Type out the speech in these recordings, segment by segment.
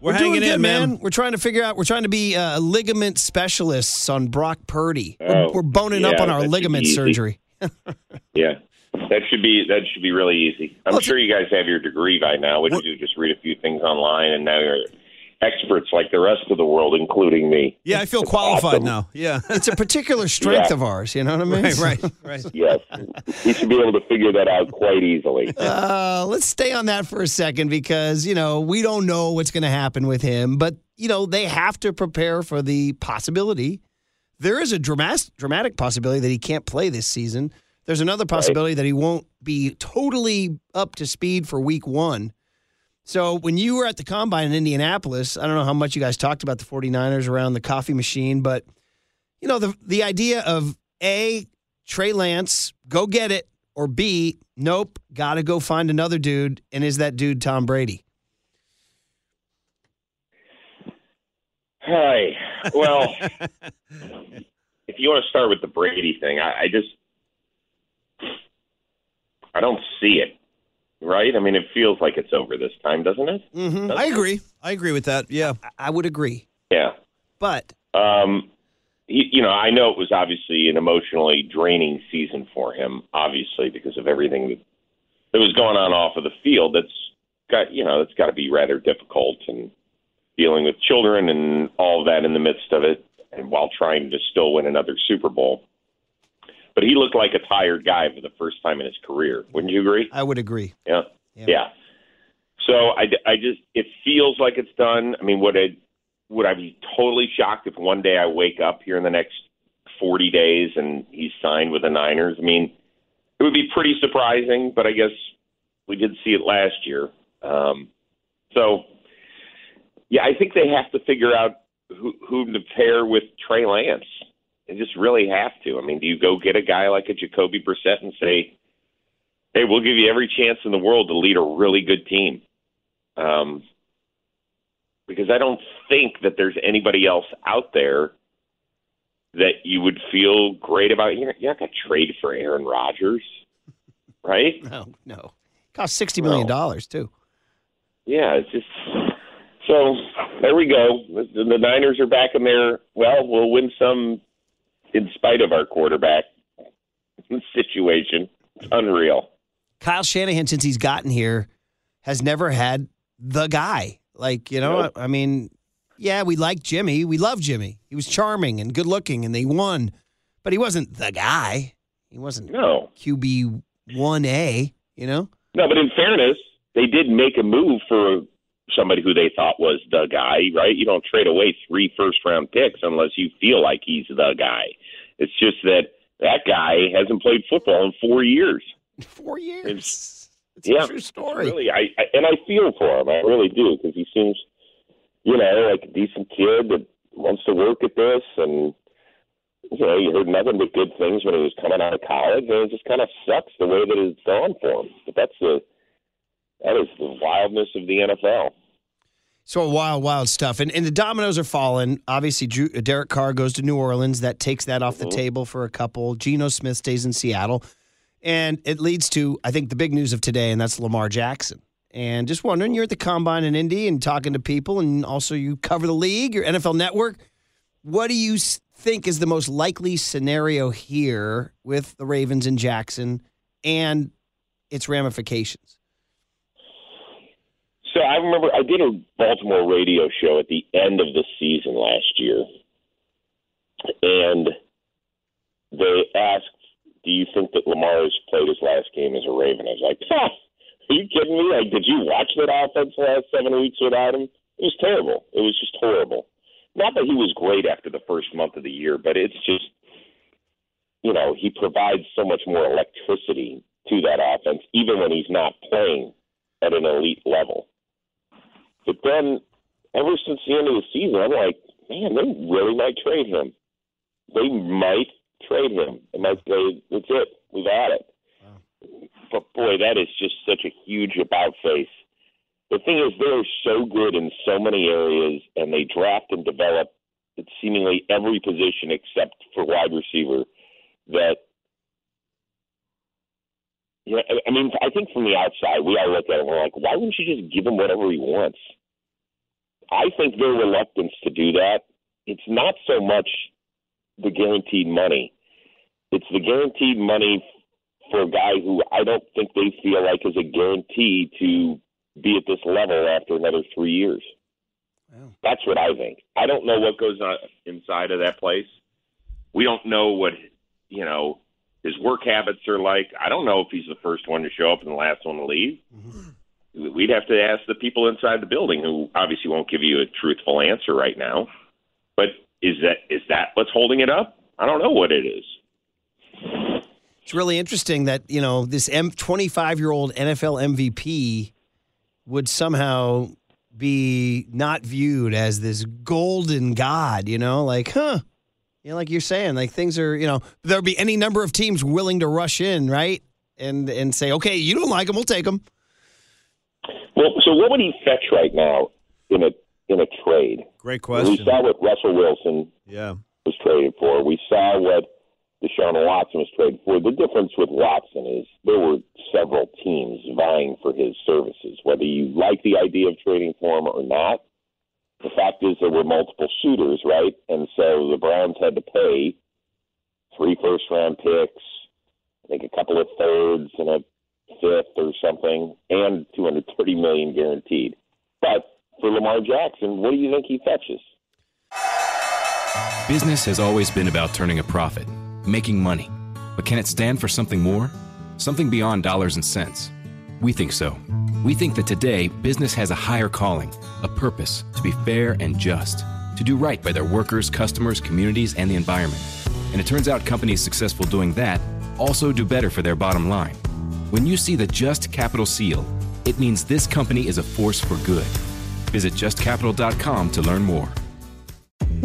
We're, We're hanging doing good, in, man. We're trying to figure out. We're trying to be uh, ligament specialists on Brock Purdy. We're, Oh, we're boning up on our ligament surgery. Yeah, that should be that should be really easy. I'm Well, sure you guys have your degree by now. What you do? Just read a few things online, and now you're experts like the rest of the world, including me. Yeah, I feel It's qualified awesome. now. Yeah. It's a particular strength Yeah. of ours. You know what I mean? right, right, right. Yes, you should be able to figure that out quite easily. Uh, let's stay on that for a second because you know we don't know what's going to happen with him, but you know they have to prepare for the possibility. There is a dramatic, dramatic possibility that he can't play this season. There's another possibility that he won't be totally up to speed for Week One. So when you were at the combine in Indianapolis, I don't know how much you guys talked about the 49ers around the coffee machine, but you know the the idea of a Trey Lance go get it or B nope got to go find another dude and is that dude Tom Brady? Hi. Well, if you want to start with the Brady thing, I, I just I don't see it. Right? I mean, it feels like it's over this time, doesn't it? Mm-hmm. I agree. I agree with that. Yeah. I would agree, Yeah. but Um, you, you know, I know it was obviously an emotionally draining season for him, obviously because of everything that, that was going on off of the field. That's got you know, it's got to be rather difficult and dealing with children and all of that in the midst of it, and while trying to still win another Super Bowl. But he looked like a tired guy for the first time in his career. Wouldn't you agree? I would agree. Yeah. Yeah. Yeah. So I, I just it feels like it's done. I mean, would I would I be totally shocked if one day I wake up here in the next forty days and he's signed with the Niners? I mean, it would be pretty surprising, but I guess we did see it last year. Um, so yeah, I think they have to figure out who who to pair with Trey Lance. They just really have to. I mean, do you go get a guy like a Jacoby Brissett and say, hey, we'll give you every chance in the world to lead a really good team. Um, because I don't think that there's anybody else out there that you would feel great about. You're, not going to trade for Aaron Rodgers, right? No, no, cost sixty million dollars too. Yeah, it's just so. There we go. The, the Niners are back in there. Well, we'll win some in spite of our quarterback situation. It's unreal. Kyle Shanahan, since he's gotten here, has never had the guy. Like you know, Nope. I mean, yeah, we like Jimmy. We love Jimmy. He was charming and good looking, and they won, but he wasn't the guy. He wasn't No, QB one A. You know. No, but in fairness, they did make a move for somebody who they thought was the guy, right? You don't trade away three first round picks unless you feel like he's the guy. It's just that that guy hasn't played football in four years. Four years. It's- It's yeah, a true story. Really, I, I and I feel for him. I really do because he seems, you know, like a decent kid that wants to work at this, and you know, you heard nothing but good things when he was coming out of college, and it just kind of sucks the way that it's gone for him. But that's the that is the wildness of the NFL. So wild, wild stuff. And, and the dominoes are falling. Obviously, Drew, uh, Derek Carr goes to New Orleans. That takes that off the mm-hmm. table for a couple. Geno Smith stays in Seattle. And it leads to, I think, the big news of today, and that's Lamar Jackson. And just wondering, you're at the combine in Indy and talking to people, and also you cover the league, your NFL network. What do you think is the most likely scenario here with the Ravens and Jackson and its ramifications? So I remember I did a Baltimore radio show at the end of the season last year, and they asked, "Do you think that Lamar has played his last game as a Raven?" I was like, "Ha, "Are you kidding me? Like, did you watch that offense the last seven weeks without him? It was terrible. It was just horrible. Not that he was great after the first month of the year, but it's just, you know, he provides so much more electricity to that offense, even when he's not playing at an elite level." But then ever since the end of the season, I'm like, man, they really might trade him. They might trade him. They might say, that's it. We've had it. But boy, that is just such a huge about face. The thing is, they're so good in so many areas, and they draft and develop at seemingly every position except for wide receiver. That yeah, I mean, I think from the outside, we all look at it and we're like, why wouldn't you just give him whatever he wants? I think their reluctance to do that, it's not so much the guaranteed money. It's the guaranteed money for a guy who I don't think they feel like is a guarantee to be at this level after another three years. Wow. That's what I think. I don't know what goes on inside of that place. We don't know what you know his work habits are like. I don't know if he's the first one to show up and the last one to leave. Mm-hmm. We'd have to ask the people inside the building, who obviously won't give you a truthful answer right now. But is that is that what's holding it up? I don't know what it is. It's really interesting that you know this 25 year old NFL MVP would somehow be not viewed as this golden god. You know, like huh. You know, like you're saying, like things are, you know, there'll be any number of teams willing to rush in, right? And and say, okay, you don't like him, we'll take him. Well, so what would he fetch right now in a in a trade? Great question. We saw what Russell Wilson Yeah. was traded for. We saw what Deshaun Watson was traded for. The difference with Watson is there were several teams vying for his services. Whether you like the idea of trading for him or not, the fact is there were multiple suitors, right? And so the Browns had to pay three first round picks, I think a couple of thirds and a fifth or something, and two hundred thirty million guaranteed. But for Lamar Jackson, what do you think he fetches? Business has always been about turning a profit, making money. But can it stand for something more? Something beyond dollars and cents? We think so. We think that today, business has a higher calling, a purpose to be fair and just, to do right by their workers, customers, communities, and the environment. And it turns out companies successful doing that also do better for their bottom line. When you see the Just Capital seal, it means this company is a force for good. Visit justcapital.com to learn more.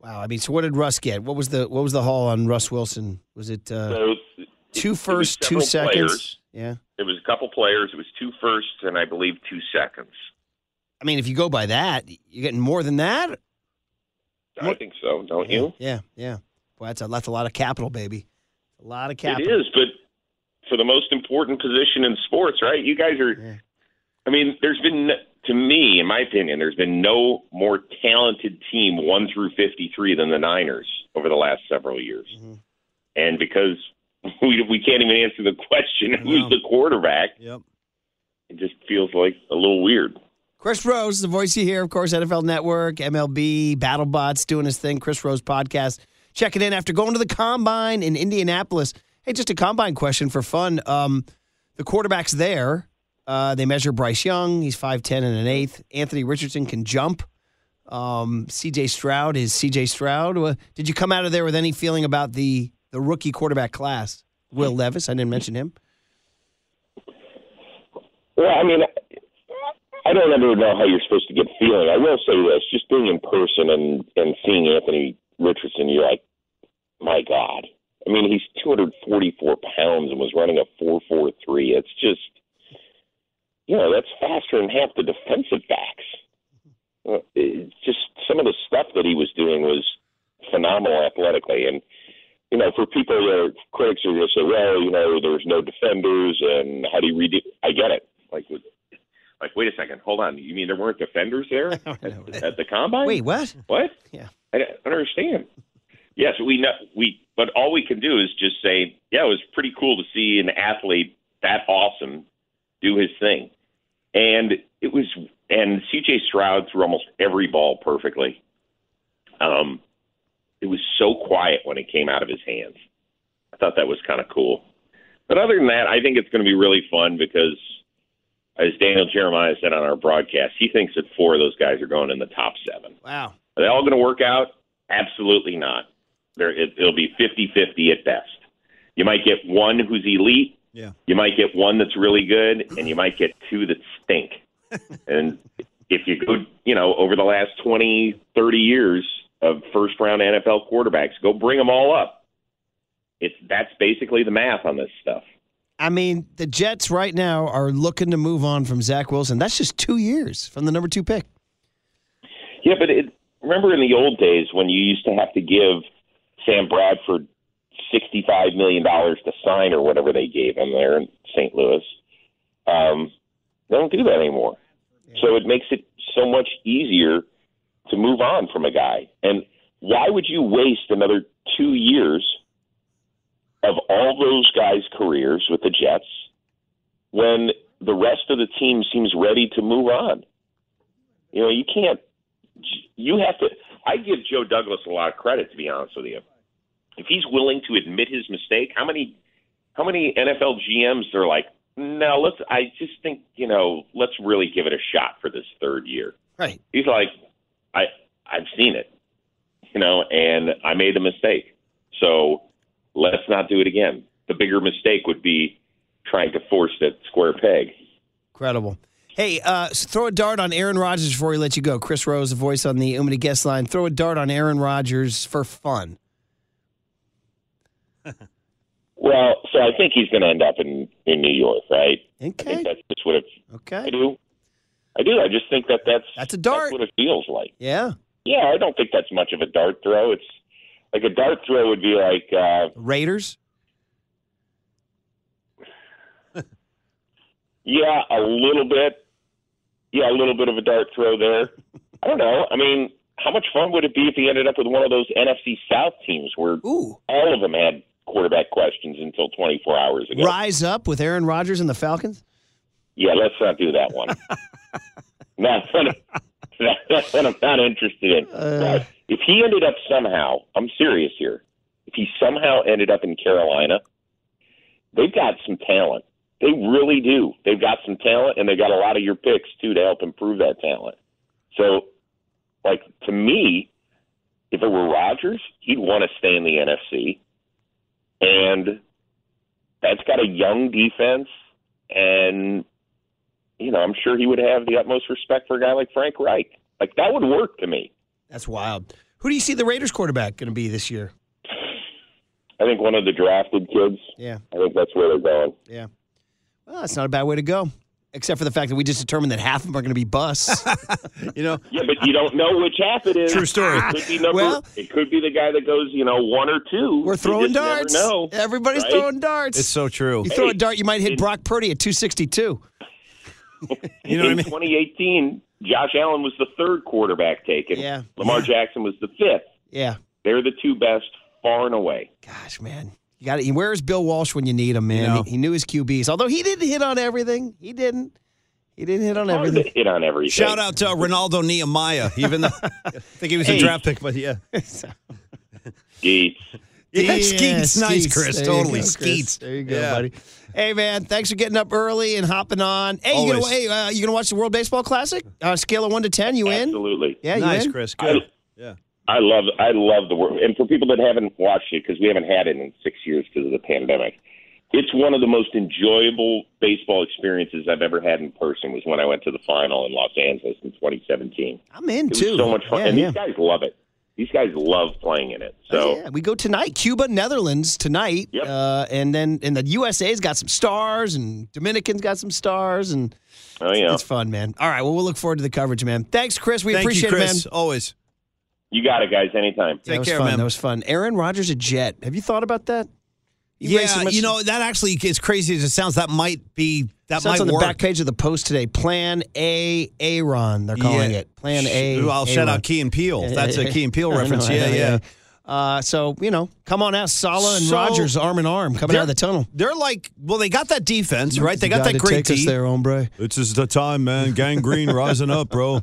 Wow. I mean, so what did Russ get? What was the what was the haul on Russ Wilson? Was it uh, So two was first, two seconds? players. Yeah. It was a couple players. It was two firsts and I believe two seconds. I mean, if you go by that, you're getting more than that. I think so, don't you? Yeah, yeah. Well, that's a that's a lot of capital, baby. A lot of capital. is, but for the most important position in sports, right? You guys are. Yeah. I mean, there's been, to me, in my opinion, there's been no more talented team one through 53 than the Niners over the last several years. Mhm. And because we we can't even answer the question who's the quarterback, Yep. it just feels like a little weird. Chris Rose, the voice you hear, of course, NFL Network, MLB, BattleBots doing his thing. Chris Rose podcast. Check it in after going to the combine in Indianapolis. Hey, just a combine question for fun. Um, the quarterback's there. Uh, they measure Bryce Young. He's 5'10 and an eighth. Anthony Richardson can jump. Um, CJ Stroud is CJ Stroud. Uh, Did you come out of there with any feeling about the, the rookie quarterback class? Will Levis, I didn't mention him. Well, I mean, I don't ever know how you're supposed to get feeling. I will say this: just being in person and and seeing Anthony Richardson, you're like, my God. I mean, he's 244 pounds and was running a 4.43. It's just, you know, that's faster than half the defensive backs. Uh, It's just some of the stuff that he was doing was phenomenal athletically, and you know, for people that are critics are going to say, well, you know, there's no defenders, and how do you read it? I get it. Like, with, like, wait a second, hold on. You mean there weren't defenders there at, at the combine? Wait, what? what? Yeah. I don't understand. Yes, we know we, but all we can do is just say, yeah, it was pretty cool to see an athlete that awesome do his thing, and it was and C.J. Stroud threw almost every ball perfectly. Um, it was so quiet when it came out of his hands. I thought that was kind of cool. But other than that, I think it's going to be really fun because, as Daniel Jeremiah said on our broadcast, he thinks that four of those guys are going in the top seven. Wow. Are they all going to work out? Absolutely not. There, it, it'll be 50-50 at best. You might get one who's elite. Yeah. You might get one that's really good, and you might get two that stink. and if you go, you know, over the last 20, 30 years of first round NFL quarterbacks, go bring them all up. It's that's basically the math on this stuff. I mean, the Jets right now are looking to move on from Zach Wilson. That's just two years from the number two pick. Yeah, but it, remember in the old days when you used to have to give Sam Bradford sixty-five million dollars to sign or whatever they gave him there in St. Louis. Um, they don't do that anymore, so it makes it so much easier to move on from a guy. And why would you waste another two years of all those guys' careers with the Jets when the rest of the team seems ready to move on? You know, you can't. You have to. I give Joe Douglas a lot of credit, to be honest with you. If he's willing to admit his mistake, how many, how many NFL GMs are like, no, let's. I just think you know, let's really give it a shot for this third year. Right. He's like, I, I've seen it, you know, and I made a mistake. So let's not do it again. The bigger mistake would be trying to force that square peg. Incredible. Hey, uh, throw a dart on Aaron Rodgers before we let you go. Chris Rose, the voice on the Umity guest line. Throw a dart on Aaron Rodgers for fun. Well, so I think he's going to end up in in New York, right? I Okay. think that's just what it. I do. I do. I just think that that's That's a dart. what it feels like. Yeah. Yeah, I don't think that's much of a dart throw. It's like a dart throw would be like, uh, Raiders. yeah, a little bit. Yeah, a little bit of a dart throw there. I don't know. I mean, how much fun would it be if he ended up with one of those NFC South teams where Ooh. all of them had quarterback questions until 24 hours ago? Rise up with Aaron Rodgers and the Falcons. Yeah, let's not do that one. no, that's what I'm not interested in. Uh. But if he ended up somehow, I'm serious here. If he somehow ended up in Carolina, they've got some talent. They really do. They've got some talent, and they got a lot of your picks too to help improve that talent. So, like to me, if it were Rodgers, he'd want to stay in the NFC, and that's got a young defense, and you know, I'm sure he would have the utmost respect for a guy like Frank Reich. Like that would work to me. That's wild. Who do you see the Raiders quarterback going to be this year? I think one of the drafted kids. Yeah. I think that's where they're going. Yeah. Well, that's not a bad way to go, except for the fact that we just determined that half of them are going to be busts. You know, Yeah, but you don't know which half it is. True story. It could be number. Well- it could be the guy that goes, you know, one or two. We're throwing darts. No, Everybody's right? throwing darts. it's so true. you throw a dart, you might hit in- Brock Purdy at 262. You know what I in mean? 2018, Josh Allen was the third quarterback taken. Yeah. Lamar Jackson was the fifth. Yeah. They're the two best, far and away. Gosh, man. You got it. Where's Bill Walsh when you need him, man? You know. he, he knew his QBs. Although he didn't hit on everything. He didn't. He didn't hit on Hard to everything. hit on everything. Shout out to Renaldo Nehemiah, even though I think he was Hey. a draft pick, but yeah. Geets. Yeah, Yeah, Skeets. Nice, Skeets. Chris. There Totally. go, Chris. Skeets. There you go, Yeah. buddy. Hey, man, thanks for getting up early and hopping on. Hey, you gonna, hey, uh, you gonna watch the World Baseball Classic? Uh, scale of one to ten, you in? Absolutely. Yeah, you Nice, in? Chris. I, Good. Yeah. I love I love the work, and for people that haven't watched it because we haven't had it in six years because of the pandemic, it's one of the most enjoyable baseball experiences I've ever had in person. Was when I went to the final in Los Angeles in 2017. I'm in It was too. so much fun, Yeah, and yeah. these guys love it. These guys love playing in it. So yeah, we go tonight. Cuba, Netherlands tonight, Yep. uh, and then and the USA's got some stars, and Dominican's got some stars, and oh yeah, it's fun, man. All right, well, we'll look forward to the coverage, man. Thanks, Chris. We Thank appreciate you, Chris. it, man. Always. You got it, guys. Anytime. that Take was care, fun. man. That was fun. Aaron Rodgers a Jet. Have you thought about that? You raised so Yeah, you know that actually is crazy as it sounds. That might be that Sounds might on the work. back page of the post today. Plan A, Aaron. They're calling Yeah. it Plan A. Well, shout out Key and Peele. That's a Key and Peele I know, reference. Yeah, know, yeah. Uh, so you know, come on out, Saleh and So- Rodgers arm in arm coming out of the tunnel. They're like, well, they got that defense, right? They You got that gotta great take us there, hombre. It's just the time, man. Gang Green rising up, bro.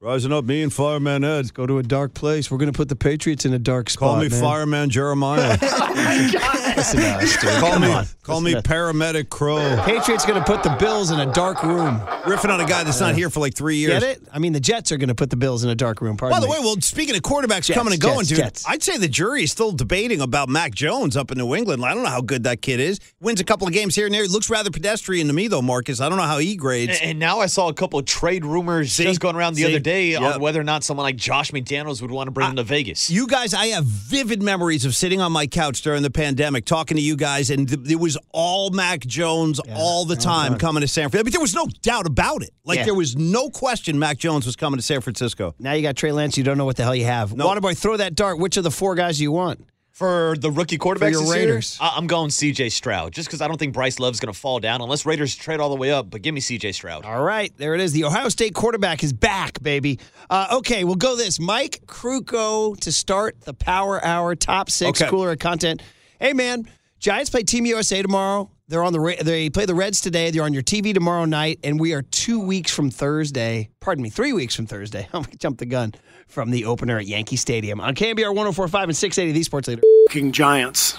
Rising up, me and Fireman Ed. Go to a dark place. We're going to put the Patriots in a dark spot. Call me man. Fireman Jeremiah. Oh Listen to us, dude. call Come me, on. call me uh, Paramedic Crow. Patriots going to put the Bills in a dark room. Riffing on a guy that's not uh, here for like three years. Get it? I mean, the Jets are going to put the Bills in a dark room. Pardon By the me. way, well, speaking of quarterbacks Jets, coming and going, Jets, dude, Jets. I'd say the jury is still debating about Mac Jones up in New England. I don't know how good that kid is. Wins a couple of games here and there. He looks rather pedestrian to me, though, Marcus. I don't know how he grades. And, and now I saw a couple of trade rumors See? just going around the See? other day Yep. on whether or not someone like Josh McDaniels would want to bring him to Vegas. You guys, I have vivid memories of sitting on my couch during the pandemic talking to you guys, and th- it was all Mac Jones all the time coming to San Francisco. I mean, there was no doubt about it. Like, Yeah. there was no question Mac Jones was coming to San Francisco. now you got Trey Lance. You don't know what the hell you have. Nope. Waterboy, throw that dart. Which of the four guys do you want? For the rookie quarterbacks your this year, Raiders. I- I'm going C.J. Stroud, just because I don't think Bryce Love's going to fall down unless Raiders trade all the way up. But give me C.J. Stroud. All right, there it is. The Ohio State quarterback is back, baby. Uh, okay, we'll go this. Mike Krukow to start the Power Hour top six Okay. cooler content. Hey, man, Giants play Team USA tomorrow. They're on the they play the Reds today. They're on your TV tomorrow night, and we are two weeks from Thursday. Pardon me, three weeks from Thursday. I'm gonna jump the gun from the opener at Yankee Stadium on KNBR 104.5 and 680. The Sports Leader. Giants.